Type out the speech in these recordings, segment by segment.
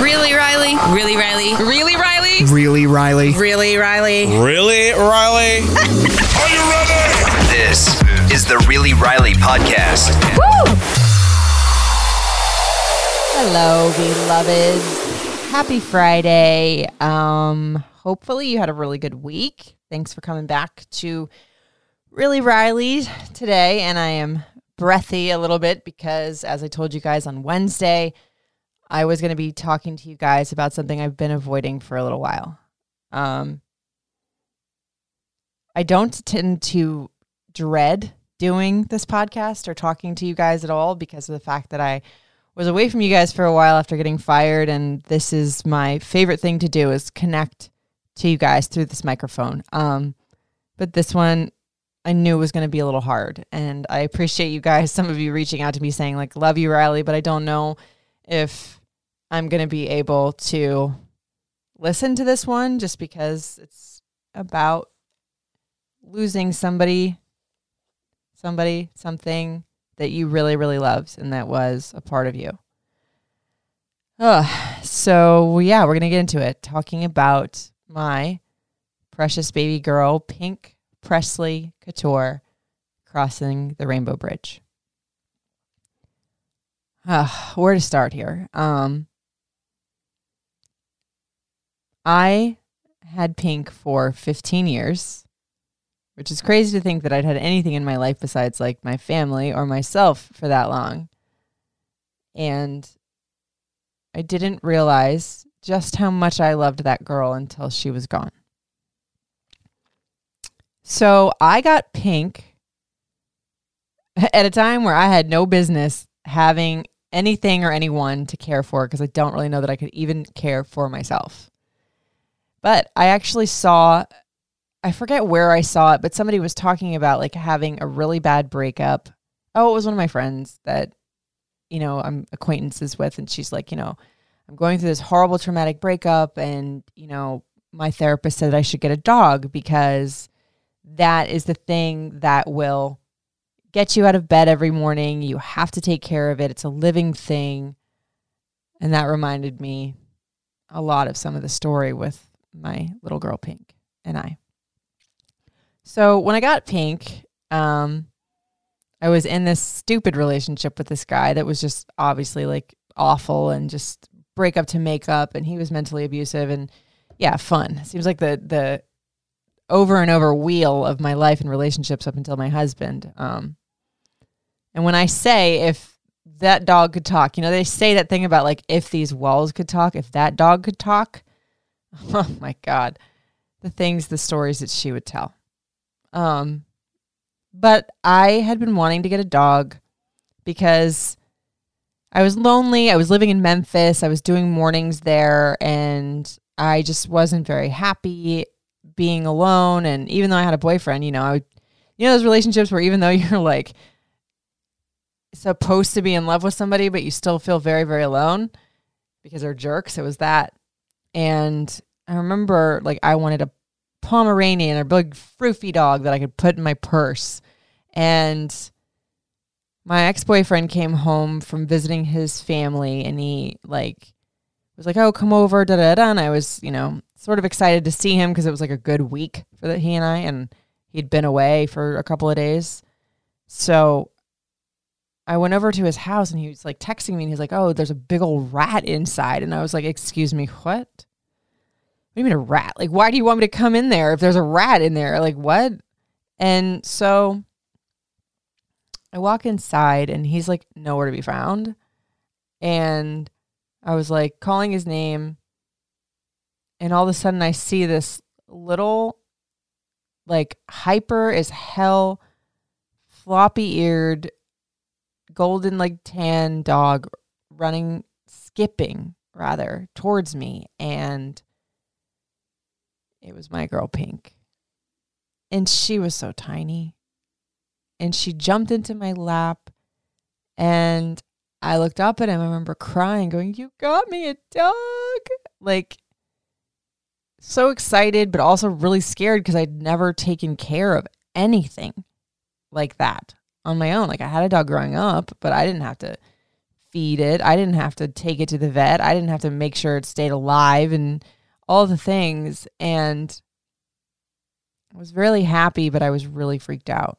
Really, Riley? Really, Riley? Really, Riley? Really, Riley? Really, Riley? Really, Riley? Are you ready? This is the Really Riley podcast. Woo! Hello, beloveds. Happy Friday. Um, hopefully you had a really good week. Thanks for coming back to Really Riley today. And I am breathy a little bit because, as I told you guys on Wednesday, I was going to be talking to you guys about something I've been avoiding for a little while. Um, I don't tend to dread doing this podcast or talking to you guys at all because of the fact that I was away from you guys for a while after getting fired and this is my favorite thing to do is connect to you guys through this microphone. Um, but this one I knew was going to be a little hard and I appreciate you guys some of you reaching out to me saying like love you Riley, but I don't know if I'm going to be able to listen to this one just because it's about losing somebody, somebody, something that you really, really loved and that was a part of you. Uh, so, yeah, we're going to get into it talking about my precious baby girl, Pink Presley Couture, crossing the Rainbow Bridge. Uh, where to start here? Um, I had Pink for 15 years, which is crazy to think that I'd had anything in my life besides like my family or myself for that long. And I didn't realize just how much I loved that girl until she was gone. So I got Pink at a time where I had no business having anything or anyone to care for because I don't really know that I could even care for myself. But I actually saw, I forget where I saw it, but somebody was talking about like having a really bad breakup. Oh, it was one of my friends that, you know, I'm acquaintances with. And she's like, you know, I'm going through this horrible traumatic breakup. And, you know, my therapist said I should get a dog because that is the thing that will get you out of bed every morning. You have to take care of it. It's a living thing. And that reminded me a lot of some of the story with my little girl Pink and I. So when I got Pink, um, I was in this stupid relationship with this guy that was just obviously like awful and just break up to make up and he was mentally abusive and yeah, fun. Seems like the the over and over wheel of my life and relationships up until my husband. Um, and when I say if that dog could talk, you know, they say that thing about like if these walls could talk, if that dog could talk. Oh my God. The things, the stories that she would tell. Um, but I had been wanting to get a dog because I was lonely. I was living in Memphis. I was doing mornings there and I just wasn't very happy being alone. And even though I had a boyfriend, you know, I would, you know, those relationships where even though you're like supposed to be in love with somebody, but you still feel very, very alone because they're jerks. It was that. And I remember like I wanted a Pomeranian, a big froofy dog that I could put in my purse. And my ex boyfriend came home from visiting his family and he like was like, Oh, come over, da da da. And I was, you know, sort of excited to see him because it was like a good week for that he and I and he'd been away for a couple of days. So I went over to his house and he was like texting me and he's like, Oh, there's a big old rat inside. And I was like, Excuse me, what? What do you mean a rat? Like, why do you want me to come in there if there's a rat in there? Like, what? And so I walk inside and he's like nowhere to be found. And I was like calling his name. And all of a sudden I see this little, like, hyper as hell, floppy eared golden like tan dog running skipping rather towards me and it was my girl Pink. And she was so tiny. And she jumped into my lap and I looked up at him. I remember crying, going, You got me a dog. Like, so excited, but also really scared because I'd never taken care of anything like that on my own. Like, I had a dog growing up, but I didn't have to feed it. I didn't have to take it to the vet. I didn't have to make sure it stayed alive and all the things. And I was really happy, but I was really freaked out.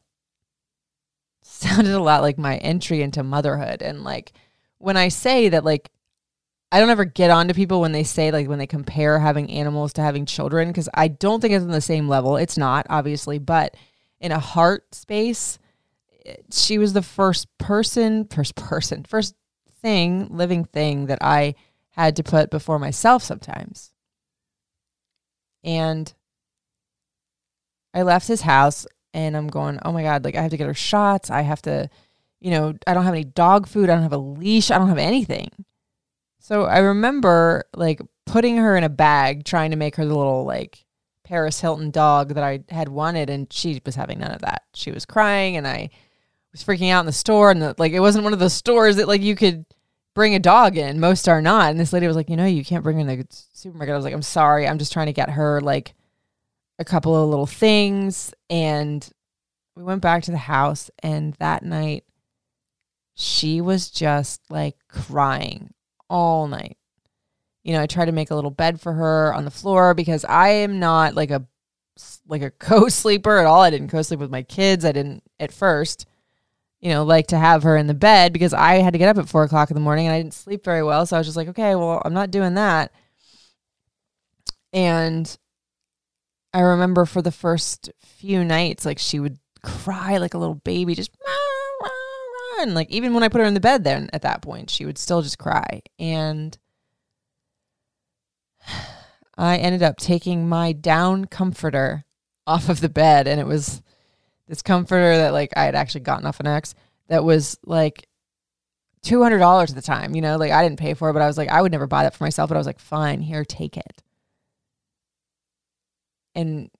Sounded a lot like my entry into motherhood. And like when I say that, like, I don't ever get on to people when they say, like, when they compare having animals to having children, because I don't think it's on the same level. It's not, obviously, but in a heart space, she was the first person, first person, first thing, living thing that I had to put before myself sometimes. And I left his house and I'm going, oh my God, like I have to get her shots. I have to, you know, I don't have any dog food. I don't have a leash. I don't have anything. So I remember like putting her in a bag, trying to make her the little like Paris Hilton dog that I had wanted. And she was having none of that. She was crying and I was freaking out in the store. And the, like, it wasn't one of those stores that like you could bring a dog in. Most are not. And this lady was like, you know, you can't bring in the supermarket. I was like, I'm sorry. I'm just trying to get her like a couple of little things. And we went back to the house. And that night, she was just like crying all night. You know, I tried to make a little bed for her on the floor because I am not like a like a co-sleeper at all. I didn't co-sleep with my kids. I didn't at first you know, like to have her in the bed because I had to get up at four o'clock in the morning and I didn't sleep very well. So I was just like, okay, well, I'm not doing that. And I remember for the first few nights, like she would cry like a little baby, just and like even when I put her in the bed, then at that point, she would still just cry. And I ended up taking my down comforter off of the bed, and it was this comforter that like I had actually gotten off an X that was like two hundred dollars at the time. You know, like I didn't pay for it, but I was like, I would never buy that for myself. But I was like, fine, here, take it. And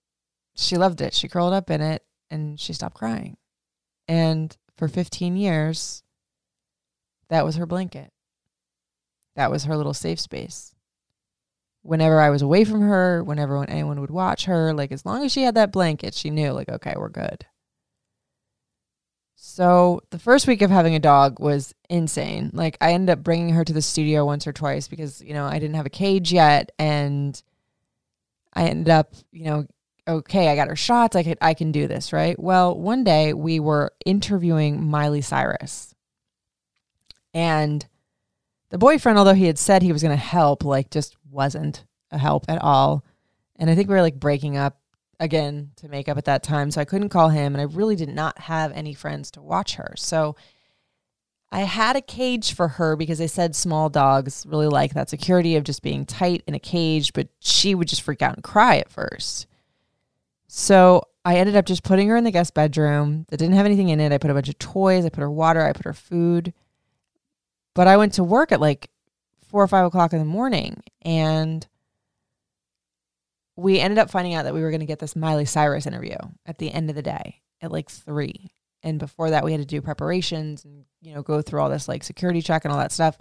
she loved it. She curled up in it and she stopped crying. And for 15 years, that was her blanket. That was her little safe space. Whenever I was away from her, whenever anyone would watch her, like as long as she had that blanket, she knew, like, okay, we're good. So the first week of having a dog was insane. Like I ended up bringing her to the studio once or twice because, you know, I didn't have a cage yet and I ended up, you know, okay, I got her shots. I could I can do this, right? Well, one day we were interviewing Miley Cyrus. And the boyfriend, although he had said he was going to help, like just wasn't a help at all. And I think we were like breaking up again to make up at that time. So I couldn't call him and I really did not have any friends to watch her. So I had a cage for her because they said small dogs really like that security of just being tight in a cage, but she would just freak out and cry at first. So I ended up just putting her in the guest bedroom that didn't have anything in it. I put a bunch of toys, I put her water, I put her food. But I went to work at like four or five o'clock in the morning and we ended up finding out that we were going to get this Miley Cyrus interview at the end of the day at like three. And before that, we had to do preparations and, you know, go through all this like security check and all that stuff.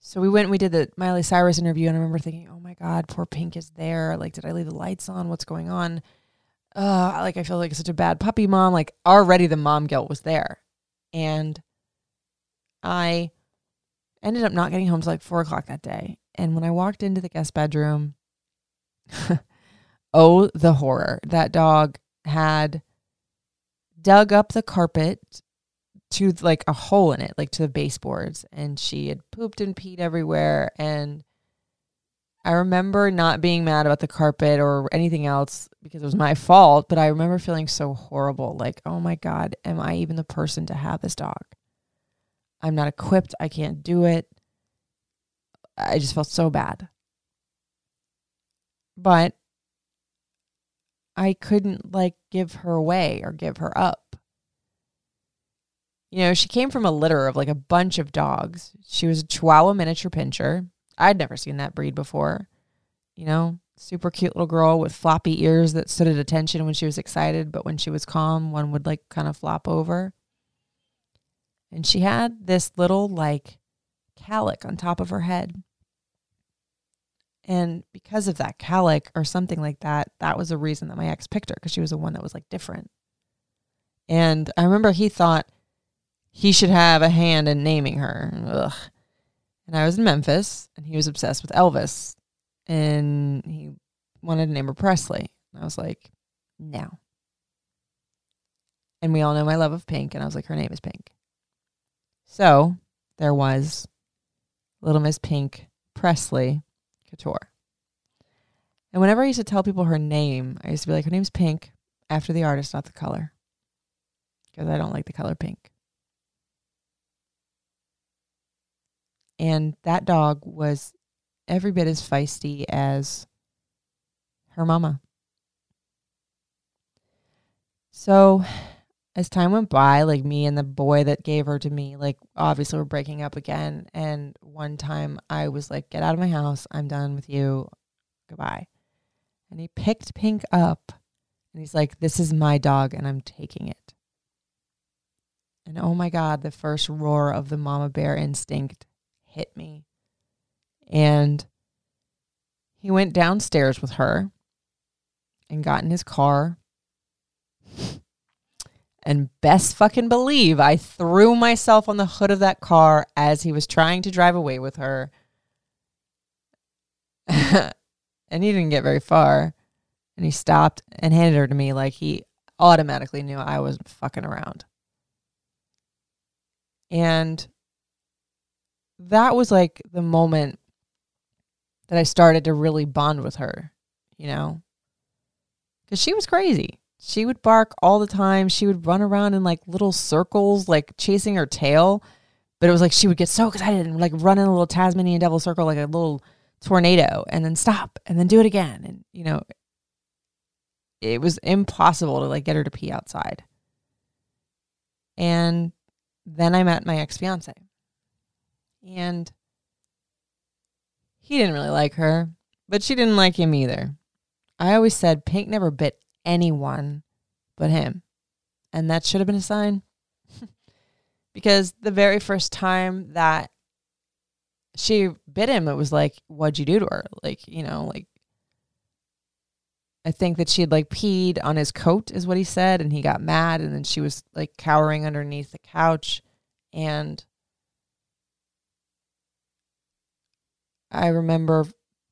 So we went and we did the Miley Cyrus interview. And I remember thinking, oh my God, poor Pink is there. Like, did I leave the lights on? What's going on? Uh, like, I feel like such a bad puppy mom. Like, already the mom guilt was there. And I ended up not getting home till like four o'clock that day. And when I walked into the guest bedroom, oh, the horror. That dog had dug up the carpet to like a hole in it, like to the baseboards, and she had pooped and peed everywhere. And I remember not being mad about the carpet or anything else because it was my fault, but I remember feeling so horrible like, oh my God, am I even the person to have this dog? I'm not equipped. I can't do it. I just felt so bad. But I couldn't like give her away or give her up. You know, she came from a litter of like a bunch of dogs. She was a Chihuahua miniature pinscher. I'd never seen that breed before. You know, super cute little girl with floppy ears that stood at attention when she was excited, but when she was calm, one would like kind of flop over. And she had this little like calic on top of her head. And because of that calic or something like that, that was the reason that my ex picked her because she was the one that was like different. And I remember he thought he should have a hand in naming her. Ugh. And I was in Memphis and he was obsessed with Elvis and he wanted to name her Presley. And I was like, no. And we all know my love of Pink. And I was like, her name is Pink. So there was Little Miss Pink Presley Couture. And whenever I used to tell people her name, I used to be like, her name's Pink after the artist, not the color. Because I don't like the color pink. And that dog was every bit as feisty as her mama. So as time went by, like me and the boy that gave her to me, like obviously we're breaking up again. And one time I was like, get out of my house. I'm done with you. Goodbye. And he picked Pink up and he's like, this is my dog and I'm taking it. And oh my God, the first roar of the mama bear instinct hit me. And he went downstairs with her and got in his car. And best fucking believe I threw myself on the hood of that car as he was trying to drive away with her. and he didn't get very far. And he stopped and handed her to me like he automatically knew I was fucking around. And that was like the moment that I started to really bond with her, you know? Because she was crazy. She would bark all the time. She would run around in like little circles, like chasing her tail. But it was like she would get so excited and like run in a little Tasmanian devil circle like a little tornado and then stop and then do it again. And, you know, it was impossible to like get her to pee outside. And then I met my ex fiance. And he didn't really like her, but she didn't like him either. I always said Pink never bit anyone but him. And that should have been a sign. because the very first time that she bit him, it was like, what'd you do to her? Like, you know, like, I think that she had like peed on his coat, is what he said. And he got mad. And then she was like cowering underneath the couch. And I remember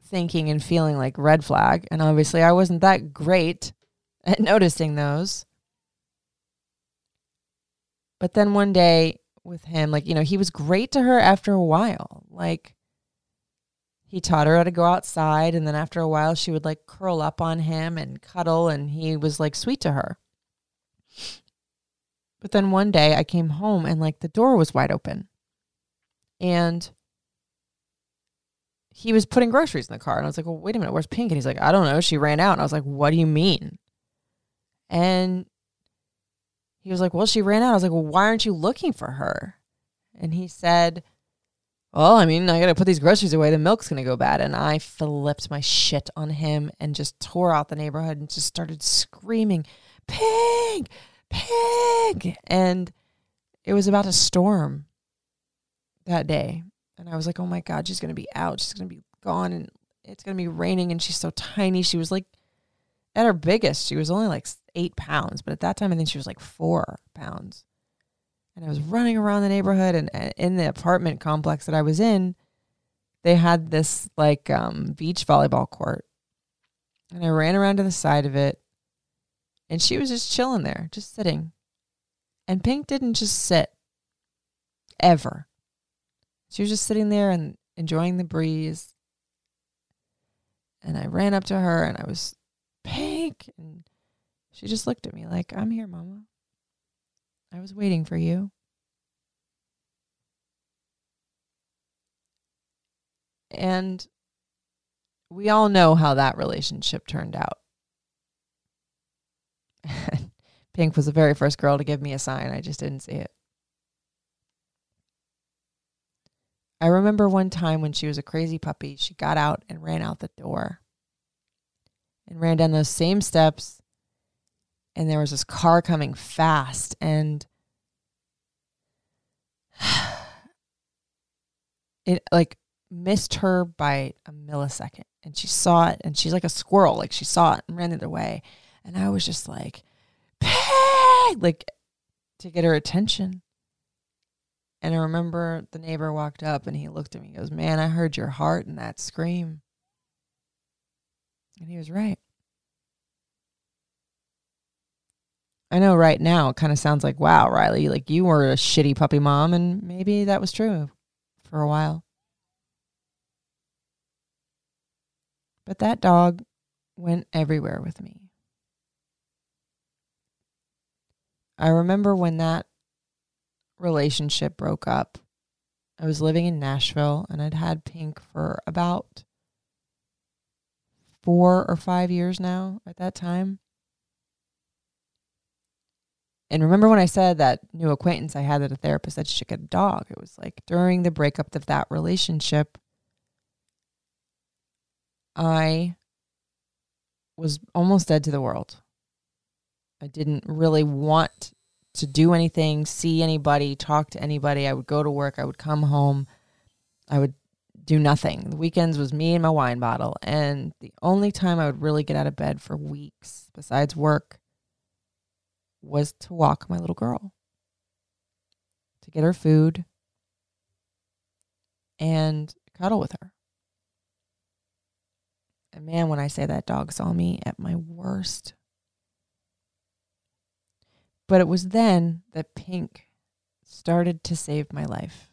thinking and feeling like red flag. And obviously, I wasn't that great at noticing those. But then one day with him, like, you know, he was great to her after a while. Like, he taught her how to go outside. And then after a while, she would like curl up on him and cuddle. And he was like sweet to her. But then one day I came home and like the door was wide open. And he was putting groceries in the car. And I was like, well, wait a minute, where's Pink? And he's like, I don't know. She ran out. And I was like, what do you mean? And he was like, well, she ran out. I was like, well, why aren't you looking for her? And he said, well, I mean, I got to put these groceries away. The milk's going to go bad. And I flipped my shit on him and just tore out the neighborhood and just started screaming, Pig, Pig. And it was about to storm that day. And I was like, oh my God, she's going to be out. She's going to be gone. And it's going to be raining. And she's so tiny. She was like, at her biggest, she was only like eight pounds. But at that time, I think she was like four pounds. And I was running around the neighborhood. And uh, in the apartment complex that I was in, they had this like um, beach volleyball court. And I ran around to the side of it. And she was just chilling there, just sitting. And Pink didn't just sit ever. She was just sitting there and enjoying the breeze. And I ran up to her and I was pink. And she just looked at me like, I'm here, Mama. I was waiting for you. And we all know how that relationship turned out. Pink was the very first girl to give me a sign. I just didn't see it. I remember one time when she was a crazy puppy, she got out and ran out the door and ran down those same steps. And there was this car coming fast, and it like missed her by a millisecond. And she saw it, and she's like a squirrel, like she saw it and ran the other way. And I was just like, Pig! like to get her attention. And I remember the neighbor walked up and he looked at me and goes, Man, I heard your heart in that scream. And he was right. I know right now it kind of sounds like, wow, Riley, like you were a shitty puppy mom, and maybe that was true for a while. But that dog went everywhere with me. I remember when that relationship broke up. I was living in Nashville and I'd had Pink for about four or five years now at that time. And remember when I said that new acquaintance I had that a therapist said she should get a dog? It was like during the breakup of that relationship, I was almost dead to the world. I didn't really want to do anything, see anybody, talk to anybody. I would go to work, I would come home, I would do nothing. The weekends was me and my wine bottle. And the only time I would really get out of bed for weeks, besides work, was to walk my little girl, to get her food, and cuddle with her. And man, when I say that dog saw me at my worst, but it was then that Pink started to save my life.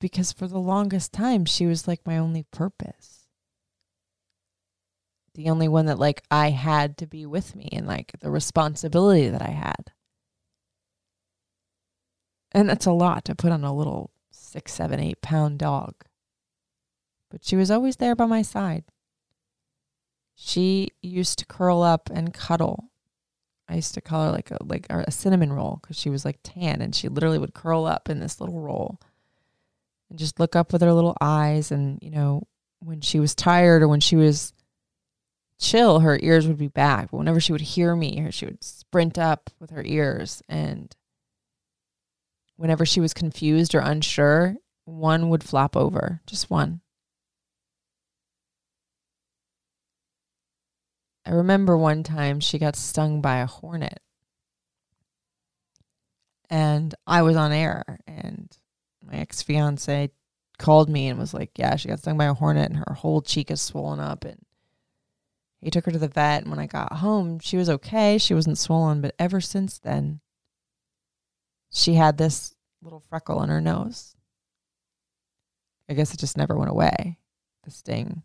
Because for the longest time, she was like my only purpose. The only one that, like, I had to be with me and, like, the responsibility that I had. And that's a lot to put on a little six, seven, eight pound dog. But she was always there by my side. She used to curl up and cuddle I used to call her like a like a cinnamon roll because she was like tan and she literally would curl up in this little roll and just look up with her little eyes and you know when she was tired or when she was chill her ears would be back but whenever she would hear me she would sprint up with her ears and whenever she was confused or unsure one would flop over just one I remember one time she got stung by a hornet. And I was on air, and my ex fiance called me and was like, Yeah, she got stung by a hornet, and her whole cheek is swollen up. And he took her to the vet. And when I got home, she was okay. She wasn't swollen. But ever since then, she had this little freckle on her nose. I guess it just never went away, the sting.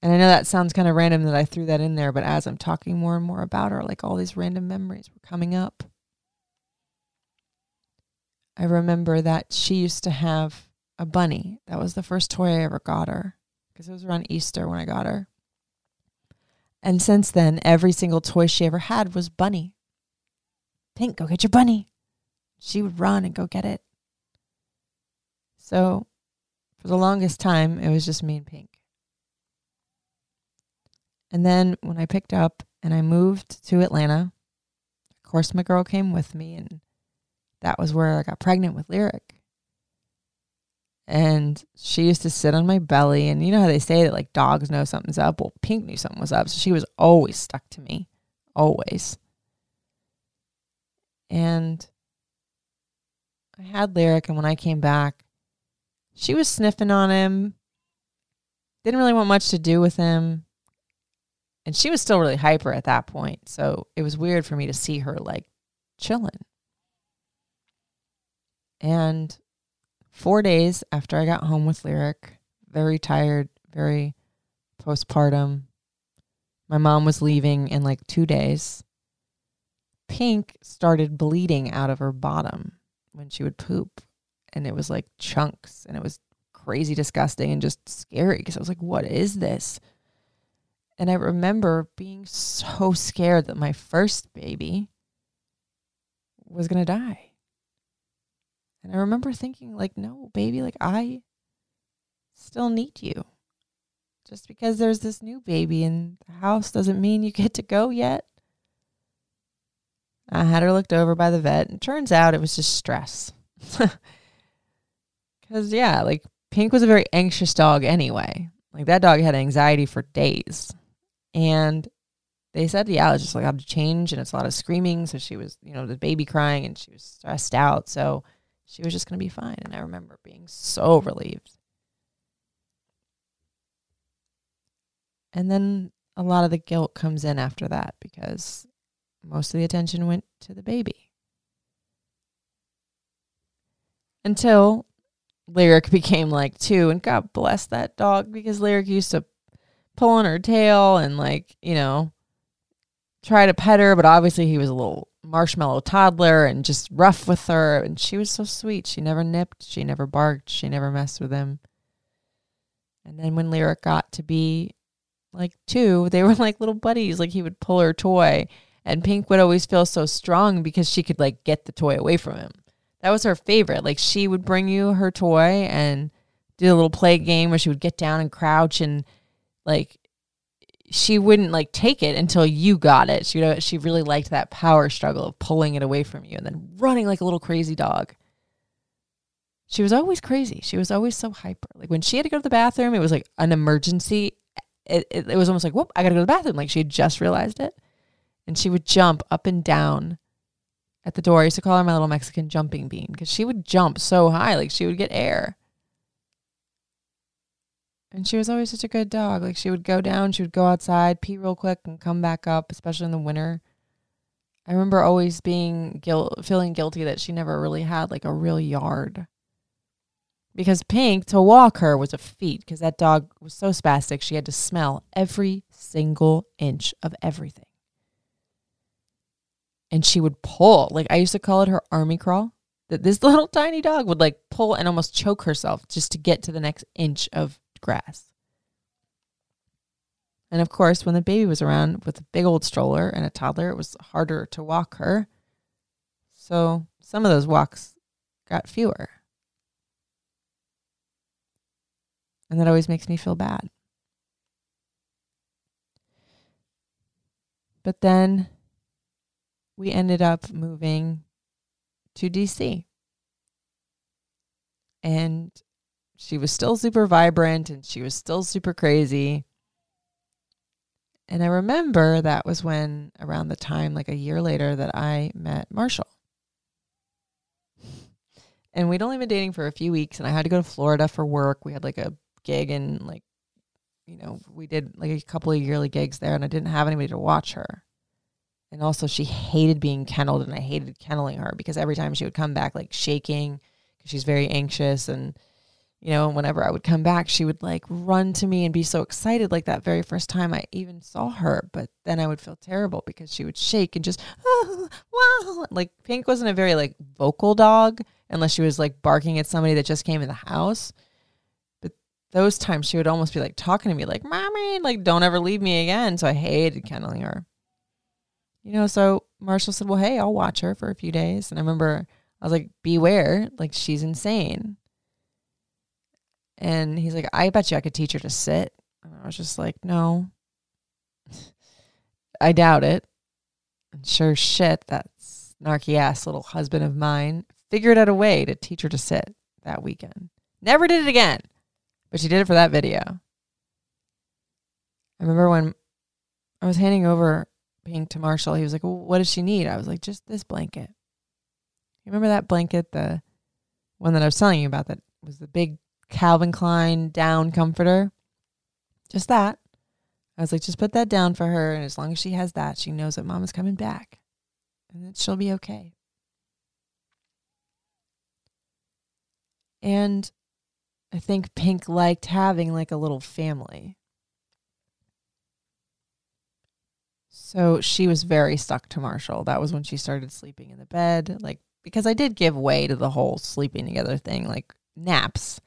And I know that sounds kind of random that I threw that in there, but as I'm talking more and more about her, like all these random memories were coming up. I remember that she used to have a bunny. That was the first toy I ever got her because it was around Easter when I got her. And since then, every single toy she ever had was bunny. Pink, go get your bunny. She would run and go get it. So for the longest time, it was just me and Pink. And then when I picked up and I moved to Atlanta, of course, my girl came with me, and that was where I got pregnant with Lyric. And she used to sit on my belly, and you know how they say that like dogs know something's up. Well, Pink knew something was up, so she was always stuck to me, always. And I had Lyric, and when I came back, she was sniffing on him. Didn't really want much to do with him and she was still really hyper at that point. So it was weird for me to see her like chilling. And four days after I got home with Lyric, very tired, very postpartum, my mom was leaving in like two days. Pink started bleeding out of her bottom when she would poop. And it was like chunks and it was crazy disgusting and just scary because I was like, what is this? And I remember being so scared that my first baby was going to die. And I remember thinking, like, no, baby, like, I still need you. Just because there's this new baby in the house doesn't mean you get to go yet. I had her looked over by the vet, and turns out it was just stress. Because, yeah, like, Pink was a very anxious dog anyway. Like, that dog had anxiety for days. And they said, yeah, it's just like, I have to change, and it's a lot of screaming. So she was, you know, the baby crying, and she was stressed out. So she was just going to be fine. And I remember being so relieved. And then a lot of the guilt comes in after that because most of the attention went to the baby. Until Lyric became like two, and God bless that dog because Lyric used to pull on her tail and, like, you know, try to pet her, but obviously he was a little marshmallow toddler and just rough with her. And she was so sweet. She never nipped, she never barked, she never messed with him. And then when Lyric got to be like two, they were like little buddies. Like he would pull her toy, and Pink would always feel so strong because she could like get the toy away from him. That was her favorite. Like she would bring you her toy and do a little play game where she would get down and crouch and like she wouldn't like take it until you got it. She you know, she really liked that power struggle of pulling it away from you and then running like a little crazy dog. She was always crazy. She was always so hyper. Like when she had to go to the bathroom, it was like an emergency. It, it, it was almost like, whoop, I gotta go to the bathroom. Like she had just realized it. And she would jump up and down at the door. I used to call her my little Mexican jumping bean because she would jump so high, like she would get air. And she was always such a good dog. Like she would go down, she would go outside, pee real quick, and come back up, especially in the winter. I remember always being guilt, feeling guilty that she never really had like a real yard. Because Pink to walk her was a feat because that dog was so spastic she had to smell every single inch of everything. And she would pull. Like I used to call it her army crawl. That this little tiny dog would like pull and almost choke herself just to get to the next inch of grass. And of course, when the baby was around with a big old stroller and a toddler, it was harder to walk her. So some of those walks got fewer. And that always makes me feel bad. But then we ended up moving to DC. And she was still super vibrant and she was still super crazy. And I remember that was when, around the time, like a year later, that I met Marshall. And we'd only been dating for a few weeks, and I had to go to Florida for work. We had like a gig, and like, you know, we did like a couple of yearly gigs there, and I didn't have anybody to watch her. And also, she hated being kenneled, and I hated kenneling her because every time she would come back, like shaking, because she's very anxious and you know, whenever I would come back, she would like run to me and be so excited, like that very first time I even saw her. But then I would feel terrible because she would shake and just, oh, wow. Like Pink wasn't a very like vocal dog unless she was like barking at somebody that just came in the house. But those times she would almost be like talking to me, like, Mommy, like, don't ever leave me again. So I hated kenneling her. You know, so Marshall said, Well, hey, I'll watch her for a few days. And I remember I was like, Beware, like, she's insane and he's like, I bet you I could teach her to sit. And I was just like, no, I doubt it. And sure shit, that snarky ass little husband of mine figured out a way to teach her to sit that weekend. Never did it again, but she did it for that video. I remember when I was handing over Pink to Marshall, he was like, well, What does she need? I was like, Just this blanket. You remember that blanket, the one that I was telling you about that was the big Calvin Klein down comforter. Just that. I was like, just put that down for her. And as long as she has that, she knows that mom is coming back and that she'll be okay. And I think Pink liked having like a little family. So she was very stuck to Marshall. That was when she started sleeping in the bed. Like, because I did give way to the whole sleeping together thing, like naps.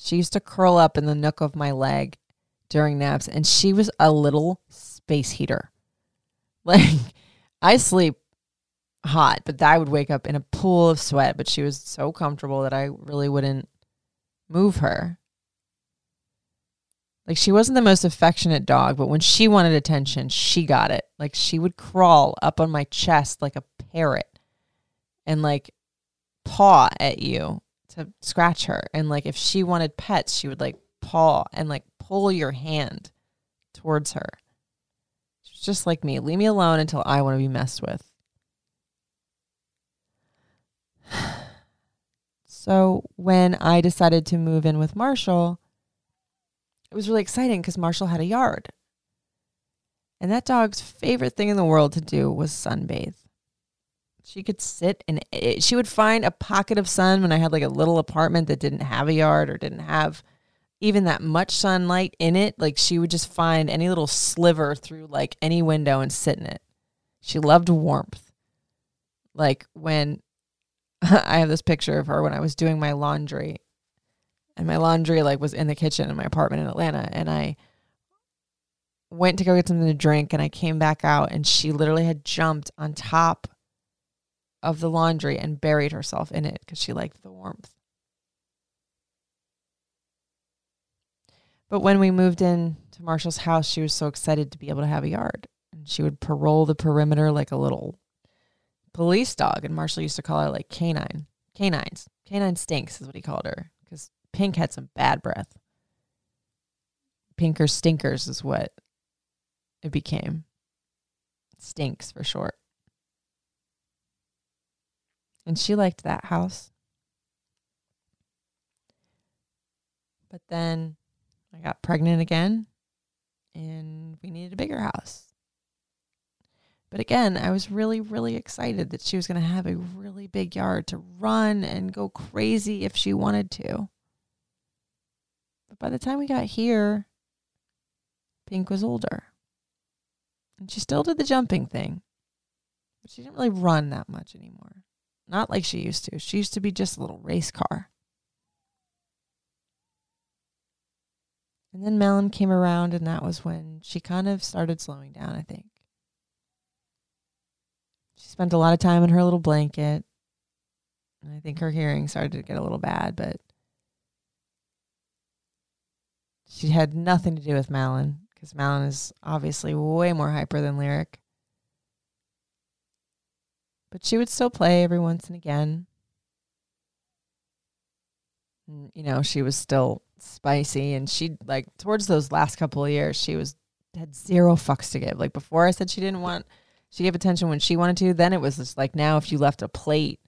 She used to curl up in the nook of my leg during naps, and she was a little space heater. Like, I sleep hot, but I would wake up in a pool of sweat. But she was so comfortable that I really wouldn't move her. Like she wasn't the most affectionate dog, but when she wanted attention, she got it. Like she would crawl up on my chest like a parrot and like paw at you to scratch her. And like if she wanted pets, she would like paw and like pull your hand towards her. She's just like me. Leave me alone until I want to be messed with. So when I decided to move in with Marshall, it was really exciting because Marshall had a yard. And that dog's favorite thing in the world to do was sunbathe. She could sit and she would find a pocket of sun when I had like a little apartment that didn't have a yard or didn't have even that much sunlight in it. Like she would just find any little sliver through like any window and sit in it. She loved warmth. Like when I have this picture of her when I was doing my laundry. And my laundry like was in the kitchen in my apartment in Atlanta and I went to go get something to drink and I came back out and she literally had jumped on top of the laundry and buried herself in it because she liked the warmth. But when we moved in to Marshall's house, she was so excited to be able to have a yard. And she would parole the perimeter like a little police dog. And Marshall used to call her like canine. Canines. Canine stinks is what he called her because Pink had some bad breath. Pinker stinkers is what it became. Stinks for short. And she liked that house. But then I got pregnant again and we needed a bigger house. But again, I was really, really excited that she was going to have a really big yard to run and go crazy if she wanted to. But by the time we got here, Pink was older. And she still did the jumping thing. But she didn't really run that much anymore. Not like she used to. She used to be just a little race car. And then Malin came around, and that was when she kind of started slowing down, I think. She spent a lot of time in her little blanket. And I think her hearing started to get a little bad, but she had nothing to do with Malin because Malin is obviously way more hyper than Lyric. But she would still play every once and again. And, you know, she was still spicy and she like towards those last couple of years, she was had zero fucks to give. Like before I said she didn't want she gave attention when she wanted to. Then it was just like now if you left a plate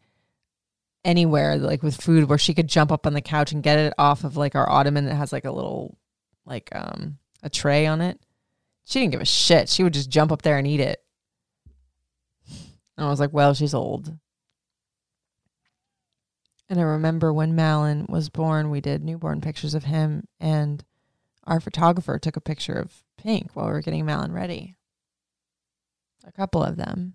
anywhere like with food where she could jump up on the couch and get it off of like our ottoman that has like a little like um a tray on it. She didn't give a shit. She would just jump up there and eat it. And I was like, well, she's old. And I remember when Malin was born, we did newborn pictures of him, and our photographer took a picture of Pink while we were getting Malin ready a couple of them.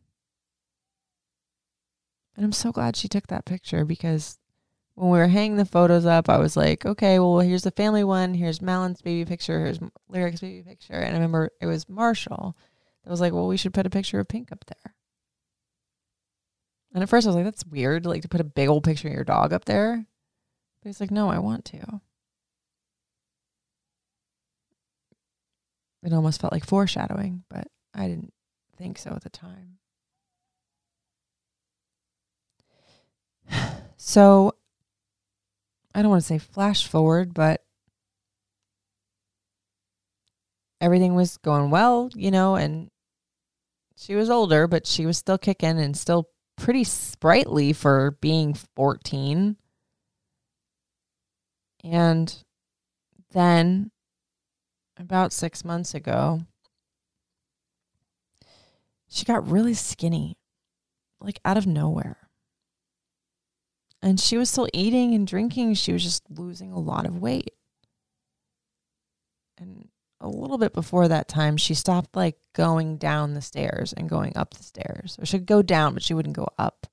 And I'm so glad she took that picture because when we were hanging the photos up, I was like, okay, well, here's the family one. Here's Malin's baby picture. Here's Lyric's baby picture. And I remember it was Marshall that was like, well, we should put a picture of Pink up there. And at first I was like, that's weird, like to put a big old picture of your dog up there. But he's like, no, I want to. It almost felt like foreshadowing, but I didn't think so at the time. So I don't want to say flash forward, but everything was going well, you know, and she was older, but she was still kicking and still pretty sprightly for being 14. And then about six months ago, she got really skinny, like out of nowhere. And she was still eating and drinking. She was just losing a lot of weight. And a little bit before that time, she stopped like going down the stairs and going up the stairs. Or she'd go down, but she wouldn't go up.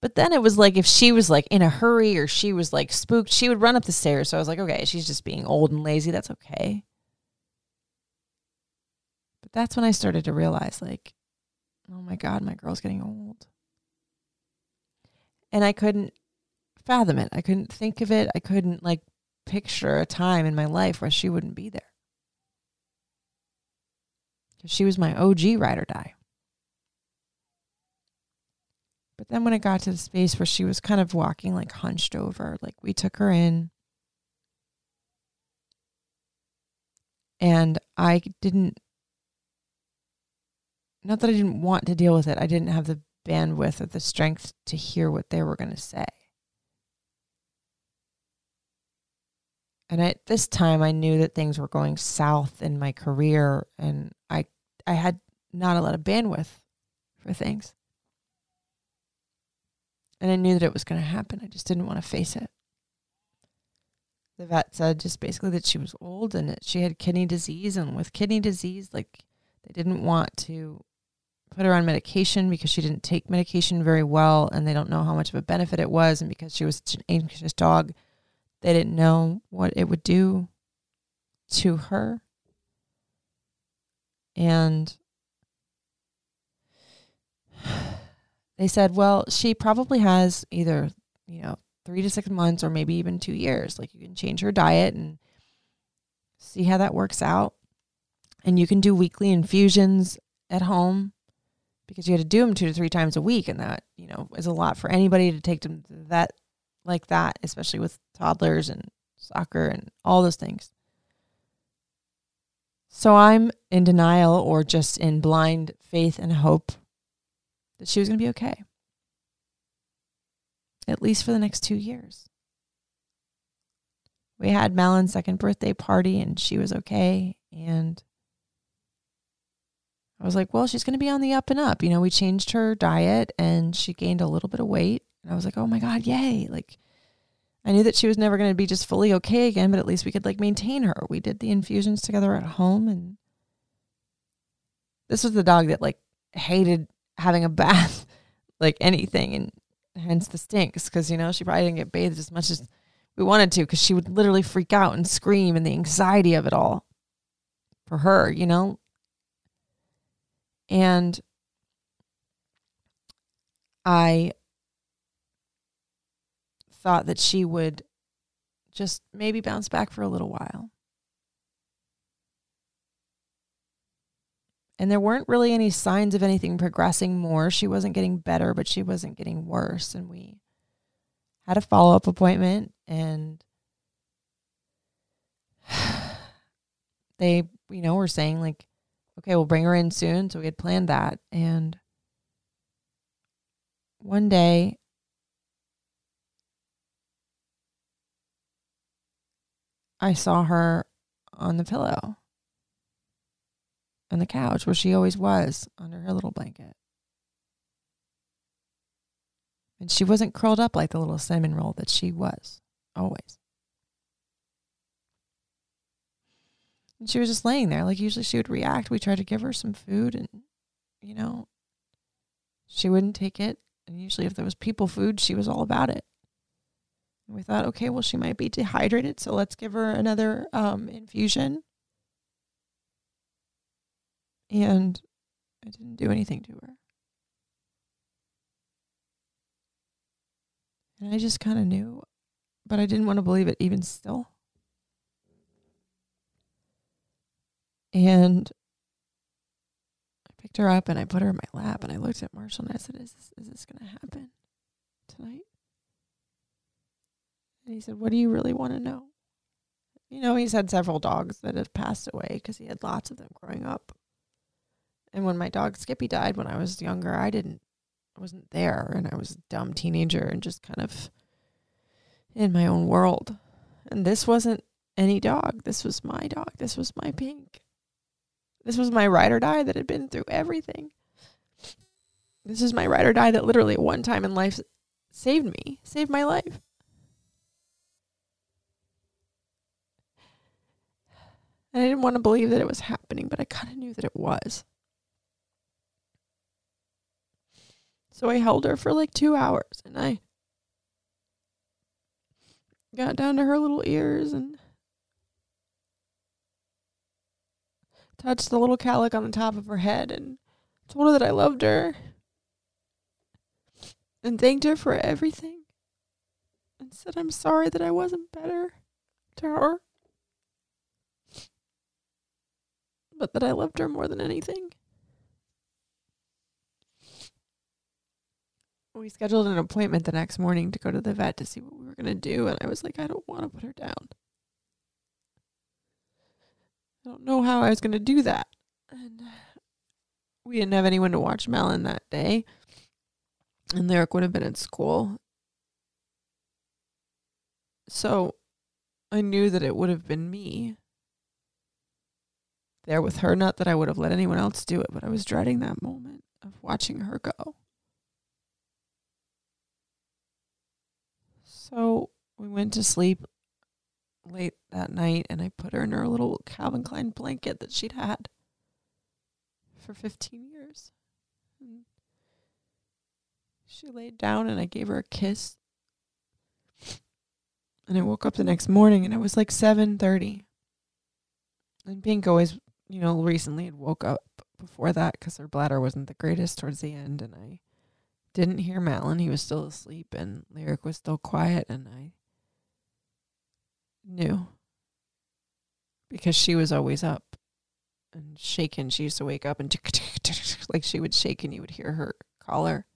But then it was like if she was like in a hurry or she was like spooked, she would run up the stairs. So I was like, okay, she's just being old and lazy. That's okay. But that's when I started to realize like oh my God, my girl's getting old. And I couldn't fathom it. I couldn't think of it. I couldn't like picture a time in my life where she wouldn't be there. Because she was my OG ride or die. But then when it got to the space where she was kind of walking like hunched over, like we took her in. And I didn't, not that I didn't want to deal with it, I didn't have the bandwidth or the strength to hear what they were going to say. And at this time, I knew that things were going south in my career, and I I had not a lot of bandwidth for things. And I knew that it was going to happen. I just didn't want to face it. The vet said just basically that she was old and that she had kidney disease. And with kidney disease, like they didn't want to put her on medication because she didn't take medication very well and they don't know how much of a benefit it was. And because she was such an anxious dog, they didn't know what it would do to her. And they said, well, she probably has either, you know, three to six months or maybe even two years. Like you can change her diet and see how that works out. And you can do weekly infusions at home because you had to do them two to three times a week. And that, you know, is a lot for anybody to take them that like that, especially with toddlers and soccer and all those things. So I'm in denial or just in blind faith and hope that she was going to be okay, at least for the next two years. We had Malin's second birthday party and she was okay. And I was like, well, she's going to be on the up and up. You know, we changed her diet and she gained a little bit of weight. And I was like, oh my God, yay. Like, I knew that she was never going to be just fully okay again, but at least we could like maintain her. We did the infusions together at home and this was the dog that like hated having a bath like anything and hence the stinks because you know she probably didn't get bathed as much as we wanted to because she would literally freak out and scream and the anxiety of it all for her, you know? And I thought that she would just maybe bounce back for a little while. And there weren't really any signs of anything progressing more. She wasn't getting better, but she wasn't getting worse. And we had a follow up appointment and they, you know, were saying, like, okay, we'll bring her in soon. So we had planned that. And one day I saw her on the pillow on the couch where she always was under her little blanket. And she wasn't curled up like the little cinnamon roll that she was always. And she was just laying there. Like usually she would react. We tried to give her some food and, you know, she wouldn't take it. And usually if there was people food, she was all about it. And we thought, okay, well, she might be dehydrated, so let's give her another um, infusion. And I didn't do anything to her. And I just kind of knew, but I didn't want to believe it even still. And I picked her up and I put her in my lap and I looked at Marshall and I said, Is this, is this going to happen tonight? And he said, What do you really want to know? You know, he's had several dogs that have passed away because he had lots of them growing up. And when my dog Skippy died when I was younger, I didn't, I wasn't there and I was a dumb teenager and just kind of in my own world. And this wasn't any dog. This was my dog. This was my pink. This was my ride or die that had been through everything. This is my ride or die that literally one time in life saved me, saved my life. And I didn't want to believe that it was happening, but I kind of knew that it was. So I held her for like two hours and I got down to her little ears and touched the little calic on the top of her head and told her that I loved her and thanked her for everything and said I'm sorry that I wasn't better to her. But that I loved her more than anything. We scheduled an appointment the next morning to go to the vet to see what we were going to do. And I was like, I don't want to put her down. I don't know how I was going to do that. And we didn't have anyone to watch Malin that day. And Lyric would have been at school. So I knew that it would have been me there with her. Not that I would have let anyone else do it, but I was dreading that moment of watching her go. So we went to sleep late that night and I put her in her little Calvin Klein blanket that she'd had for 15 years. And she laid down and I gave her a kiss. And I woke up the next morning and it was like 7:30. And Pink always, you know, recently had woke up before that cuz her bladder wasn't the greatest towards the end and I didn't hear Malin. He was still asleep and Lyric was still quiet and I knew because she was always up and shaking. She used to wake up and like she would shake and you would hear her collar.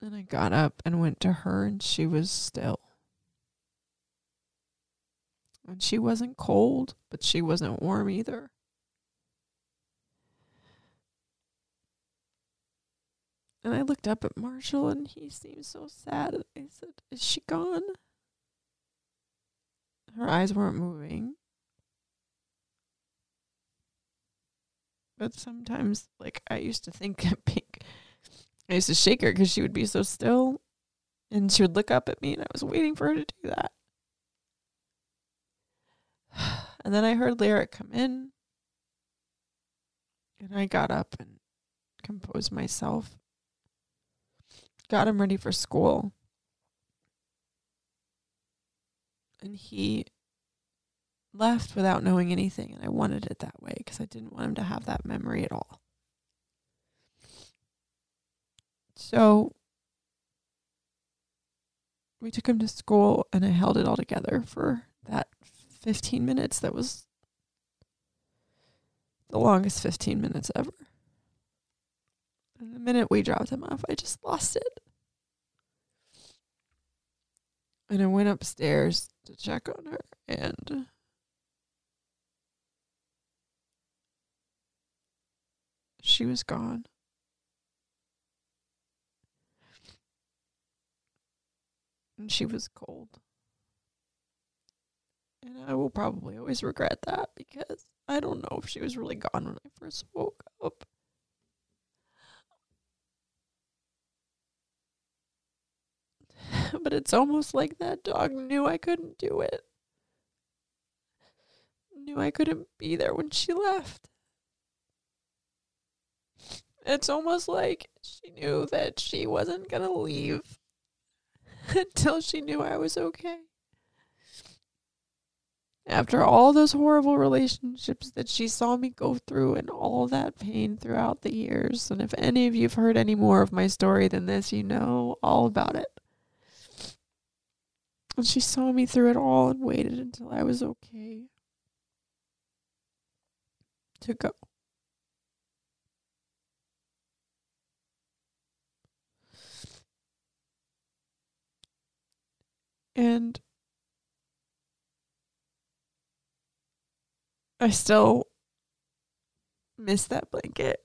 And I got up and went to her and she was still. And she wasn't cold, but she wasn't warm either. And I looked up at Marshall and he seemed so sad. I said, Is she gone? Her eyes weren't moving. But sometimes, like, I used to think Pink, I used to shake her because she would be so still. And she would look up at me, and I was waiting for her to do that. And then I heard Lyric come in. And I got up and composed myself got him ready for school. And he left without knowing anything. And I wanted it that way because I didn't want him to have that memory at all. So we took him to school and I held it all together for that 15 minutes that was the longest 15 minutes ever. And the minute we dropped him off, I just lost it. And I went upstairs to check on her, and she was gone. And she was cold. And I will probably always regret that because I don't know if she was really gone when I first woke up. but it's almost like that dog knew I couldn't do it. Knew I couldn't be there when she left. It's almost like she knew that she wasn't going to leave until she knew I was okay. After all those horrible relationships that she saw me go through and all that pain throughout the years, and if any of you have heard any more of my story than this, you know all about it. And she saw me through it all and waited until I was okay to go. And I still miss that blanket.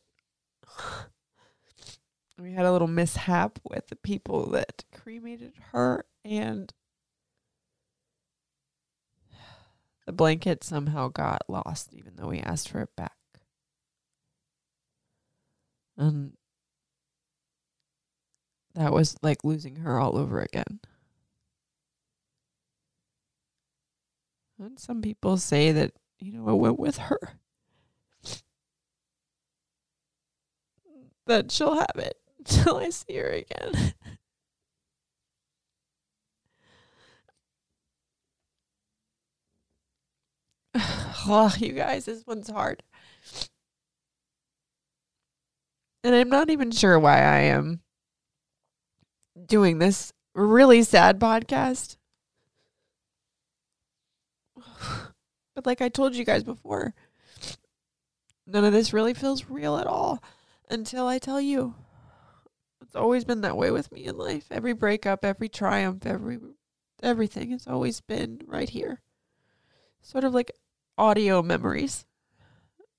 we had a little mishap with the people that cremated her and The blanket somehow got lost, even though we asked for it back. And that was like losing her all over again. And some people say that, you know, it went with her. That she'll have it until I see her again. oh, you guys, this one's hard. And I'm not even sure why I am doing this really sad podcast. But like I told you guys before, none of this really feels real at all until I tell you. It's always been that way with me in life. Every breakup, every triumph, every everything has always been right here. Sort of like audio memories.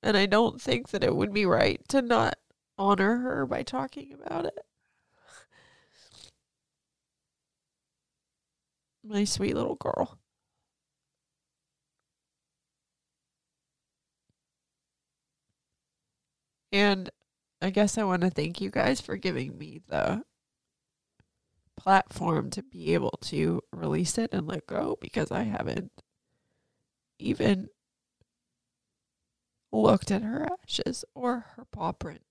And I don't think that it would be right to not honor her by talking about it. My sweet little girl. And I guess I want to thank you guys for giving me the platform to be able to release it and let go because I haven't even looked at her ashes or her paw print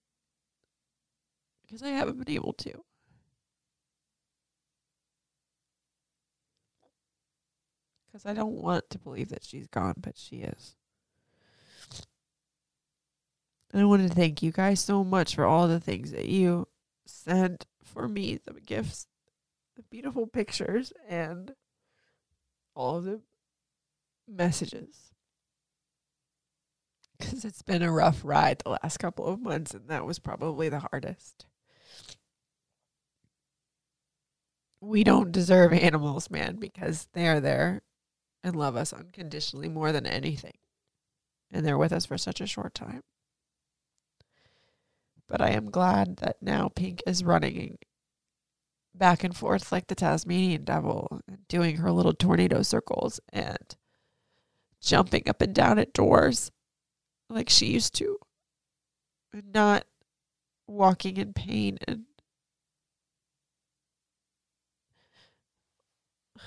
because I haven't been able to. Because I don't want to believe that she's gone, but she is. And I wanted to thank you guys so much for all the things that you sent for me the gifts, the beautiful pictures, and all of the messages. Because it's been a rough ride the last couple of months, and that was probably the hardest. We don't deserve animals, man, because they are there and love us unconditionally more than anything. And they're with us for such a short time. But I am glad that now Pink is running back and forth like the Tasmanian devil and doing her little tornado circles and jumping up and down at doors like she used to and not walking in pain and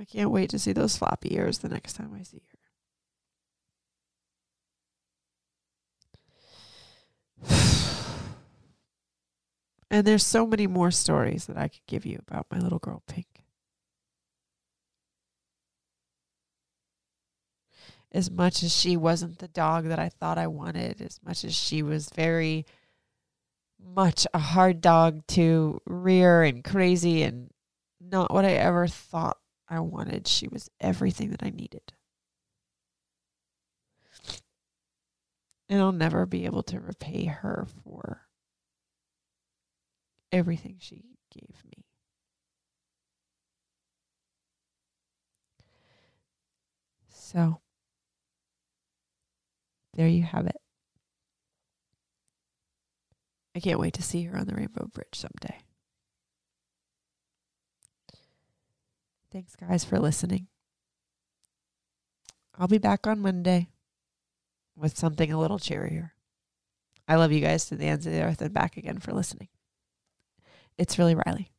I can't wait to see those floppy ears the next time I see her. And there's so many more stories that I could give you about my little girl Pink. As much as she wasn't the dog that I thought I wanted, as much as she was very much a hard dog to rear and crazy and not what I ever thought I wanted, she was everything that I needed. And I'll never be able to repay her for everything she gave me. So, there you have it. I can't wait to see her on the Rainbow Bridge someday. Thanks, guys, for listening. I'll be back on Monday with something a little cheerier. I love you guys to the ends of the earth and back again for listening. It's really Riley.